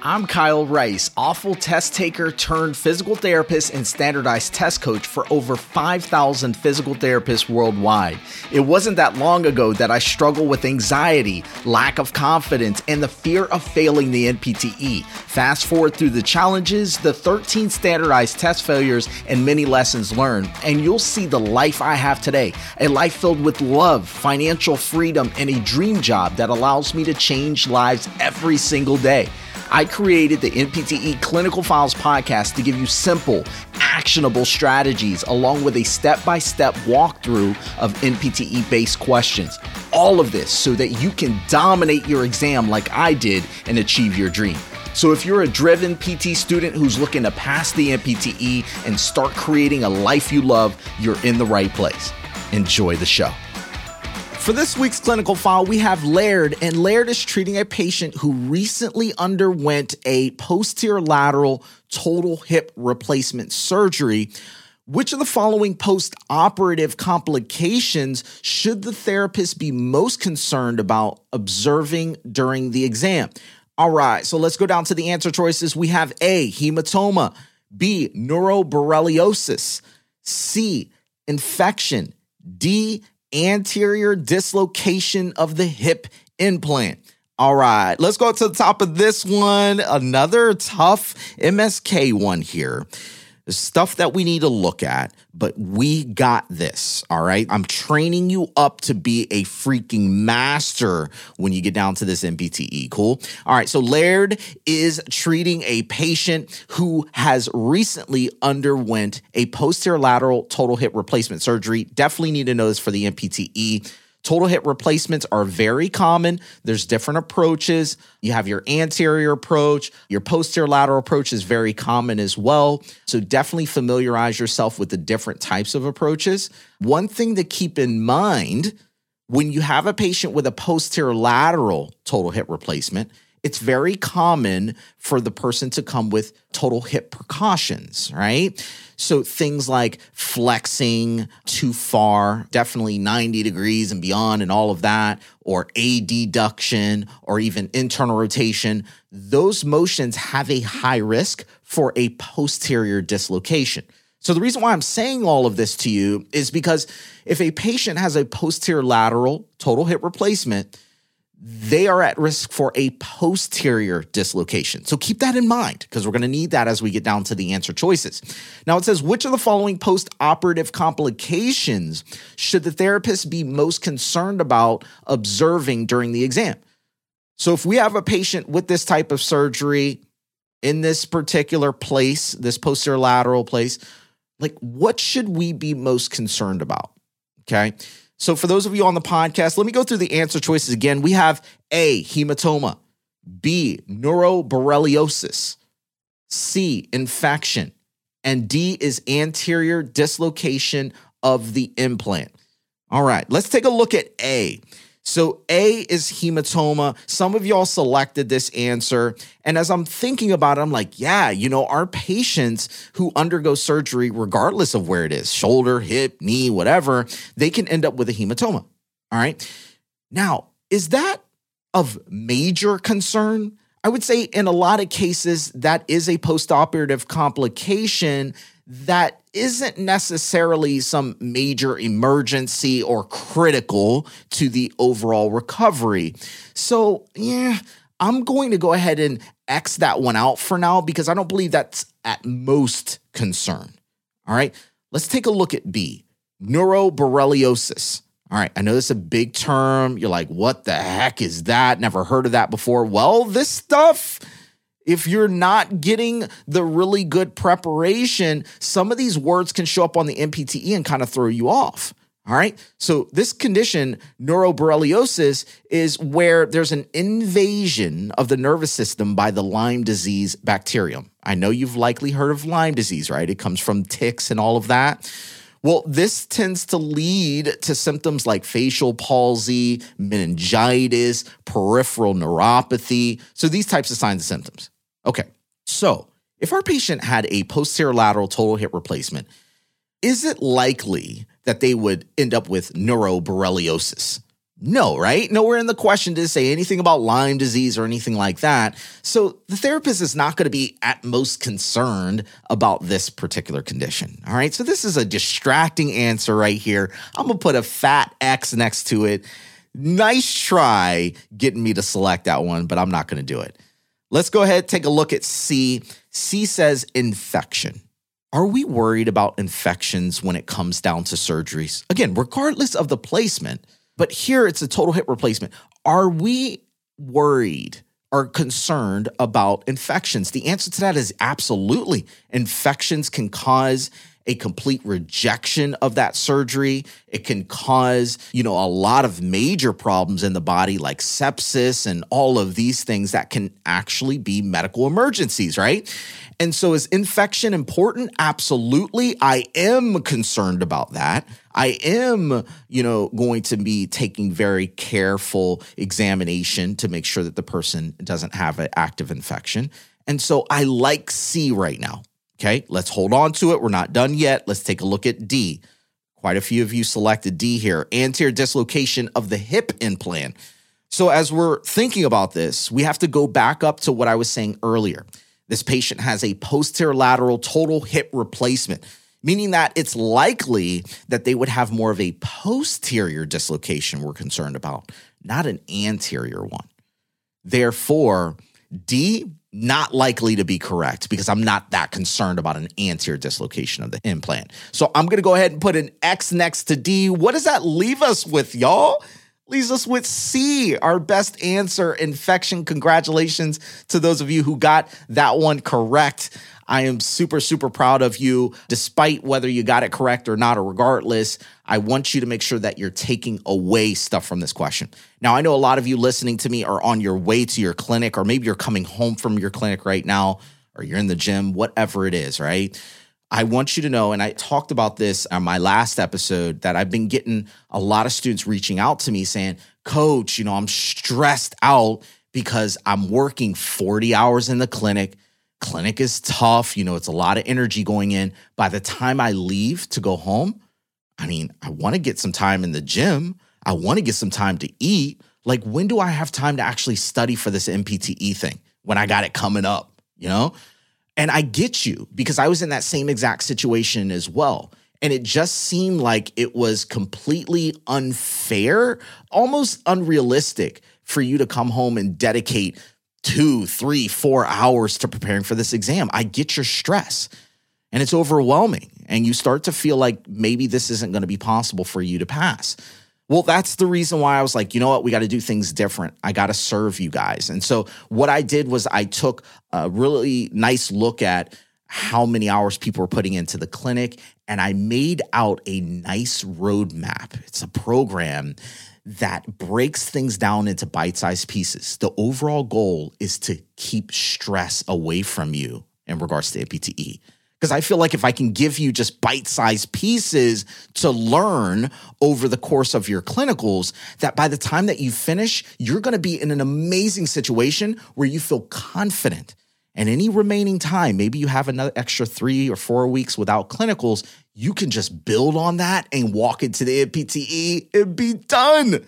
I'm Kyle Rice, awful test taker turned physical therapist and standardized test coach for over 5,000 physical therapists worldwide. It wasn't that long ago that I struggled with anxiety, lack of confidence, and the fear of failing the NPTE. Fast forward through the challenges, the 13 standardized test failures, and many lessons learned, and you'll see the life I have today a life filled with love, financial freedom, and a dream job that allows me to change lives every single day. I created the NPTE Clinical Files podcast to give you simple, actionable strategies along with a step by step walkthrough of NPTE based questions. All of this so that you can dominate your exam like I did and achieve your dream. So, if you're a driven PT student who's looking to pass the NPTE and start creating a life you love, you're in the right place. Enjoy the show. For this week's clinical file, we have Laird, and Laird is treating a patient who recently underwent a posterior lateral total hip replacement surgery. Which of the following post operative complications should the therapist be most concerned about observing during the exam? All right, so let's go down to the answer choices. We have A, hematoma, B, neuroborreliosis, C, infection, D, anterior dislocation of the hip implant. All right, let's go to the top of this one. Another tough MSK one here stuff that we need to look at, but we got this. All right. I'm training you up to be a freaking master when you get down to this NPTE. Cool. All right. So Laird is treating a patient who has recently underwent a posterior lateral total hip replacement surgery. Definitely need to know this for the NPTE. Total hip replacements are very common. There's different approaches. You have your anterior approach, your posterior lateral approach is very common as well. So definitely familiarize yourself with the different types of approaches. One thing to keep in mind when you have a patient with a posterior lateral total hip replacement, it's very common for the person to come with total hip precautions, right? So things like flexing too far, definitely 90 degrees and beyond, and all of that, or adduction, or even internal rotation, those motions have a high risk for a posterior dislocation. So, the reason why I'm saying all of this to you is because if a patient has a posterior lateral total hip replacement, they are at risk for a posterior dislocation. So keep that in mind because we're going to need that as we get down to the answer choices. Now it says, which of the following post operative complications should the therapist be most concerned about observing during the exam? So if we have a patient with this type of surgery in this particular place, this posterior lateral place, like what should we be most concerned about? Okay. So, for those of you on the podcast, let me go through the answer choices again. We have A, hematoma, B, neuroborreliosis, C, infection, and D is anterior dislocation of the implant. All right, let's take a look at A. So A is hematoma. Some of y'all selected this answer. And as I'm thinking about it, I'm like, yeah, you know, our patients who undergo surgery, regardless of where it is shoulder, hip, knee, whatever they can end up with a hematoma. All right. Now, is that of major concern? I would say in a lot of cases, that is a postoperative complication that isn't necessarily some major emergency or critical to the overall recovery. So, yeah, I'm going to go ahead and X that one out for now because I don't believe that's at most concern. All right, let's take a look at B neuroborreliosis. All right, I know this is a big term. You're like, what the heck is that? Never heard of that before. Well, this stuff if you're not getting the really good preparation, some of these words can show up on the NPTE and kind of throw you off. All right. So, this condition, neuroborreliosis, is where there's an invasion of the nervous system by the Lyme disease bacterium. I know you've likely heard of Lyme disease, right? It comes from ticks and all of that. Well, this tends to lead to symptoms like facial palsy, meningitis, peripheral neuropathy. So, these types of signs and symptoms. Okay, so if our patient had a posterior lateral total hip replacement, is it likely that they would end up with neuroborreliosis? No, right? Nowhere in the question did it say anything about Lyme disease or anything like that. So the therapist is not going to be at most concerned about this particular condition. All right. So this is a distracting answer right here. I'm going to put a fat X next to it. Nice try getting me to select that one, but I'm not going to do it. Let's go ahead and take a look at C. C says infection. Are we worried about infections when it comes down to surgeries? Again, regardless of the placement, but here it's a total hip replacement. Are we worried or concerned about infections? The answer to that is absolutely. Infections can cause a complete rejection of that surgery. It can cause, you know, a lot of major problems in the body like sepsis and all of these things that can actually be medical emergencies, right? And so is infection important? Absolutely. I am concerned about that. I am, you know, going to be taking very careful examination to make sure that the person doesn't have an active infection. And so I like C right now. Okay, let's hold on to it. We're not done yet. Let's take a look at D. Quite a few of you selected D here anterior dislocation of the hip implant. So, as we're thinking about this, we have to go back up to what I was saying earlier. This patient has a posterior lateral total hip replacement, meaning that it's likely that they would have more of a posterior dislocation we're concerned about, not an anterior one. Therefore, D not likely to be correct because I'm not that concerned about an anterior dislocation of the implant. So I'm going to go ahead and put an X next to D. What does that leave us with, y'all? Leaves us with C, our best answer, infection. Congratulations to those of you who got that one correct. I am super, super proud of you, despite whether you got it correct or not, or regardless. I want you to make sure that you're taking away stuff from this question. Now, I know a lot of you listening to me are on your way to your clinic, or maybe you're coming home from your clinic right now, or you're in the gym, whatever it is, right? I want you to know, and I talked about this on my last episode, that I've been getting a lot of students reaching out to me saying, Coach, you know, I'm stressed out because I'm working 40 hours in the clinic clinic is tough. You know, it's a lot of energy going in. By the time I leave to go home, I mean, I want to get some time in the gym. I want to get some time to eat. Like, when do I have time to actually study for this NPTE thing when I got it coming up, you know? And I get you because I was in that same exact situation as well. And it just seemed like it was completely unfair, almost unrealistic for you to come home and dedicate two, three, four hours to preparing for this exam. I get your stress and it's overwhelming. And you start to feel like maybe this isn't going to be possible for you to pass. Well, that's the reason why I was like, you know what, we got to do things different. I got to serve you guys. And so what I did was I took a really nice look at how many hours people were putting into the clinic and I made out a nice roadmap. It's a program that breaks things down into bite sized pieces. The overall goal is to keep stress away from you in regards to NPTE. Because I feel like if I can give you just bite sized pieces to learn over the course of your clinicals, that by the time that you finish, you're going to be in an amazing situation where you feel confident. And any remaining time, maybe you have another extra three or four weeks without clinicals, you can just build on that and walk into the NPTE and be done.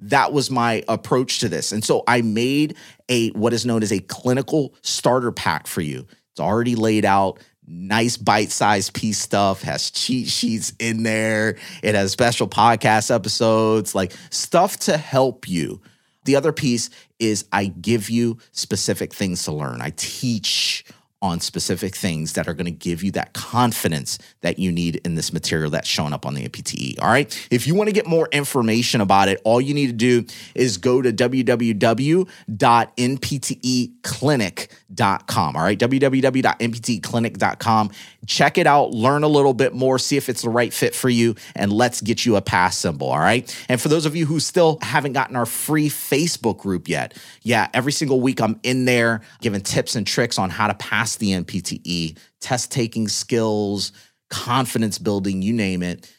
That was my approach to this. And so I made a what is known as a clinical starter pack for you. It's already laid out, nice bite-sized piece stuff, has cheat sheets in there. It has special podcast episodes, like stuff to help you. The other piece is I give you specific things to learn. I teach on specific things that are going to give you that confidence that you need in this material that's showing up on the NPTE. All right. If you want to get more information about it, all you need to do is go to www.npteclinic.com. All right. www.npteclinic.com. Check it out, learn a little bit more, see if it's the right fit for you, and let's get you a pass symbol. All right. And for those of you who still haven't gotten our free Facebook group yet, yeah, every single week I'm in there giving tips and tricks on how to pass the NPTE, test taking skills, confidence building, you name it.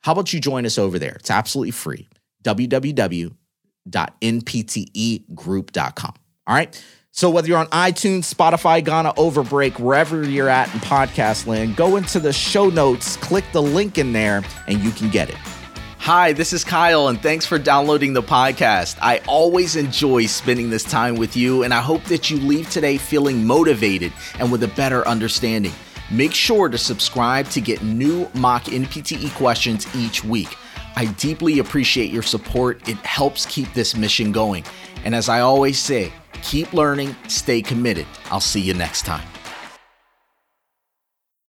How about you join us over there? It's absolutely free. www.nptegroup.com. All right. So whether you're on iTunes, Spotify, Ghana, Overbreak, wherever you're at in podcast land, go into the show notes, click the link in there, and you can get it. Hi, this is Kyle, and thanks for downloading the podcast. I always enjoy spending this time with you, and I hope that you leave today feeling motivated and with a better understanding. Make sure to subscribe to get new mock NPTE questions each week. I deeply appreciate your support, it helps keep this mission going. And as I always say, keep learning, stay committed. I'll see you next time.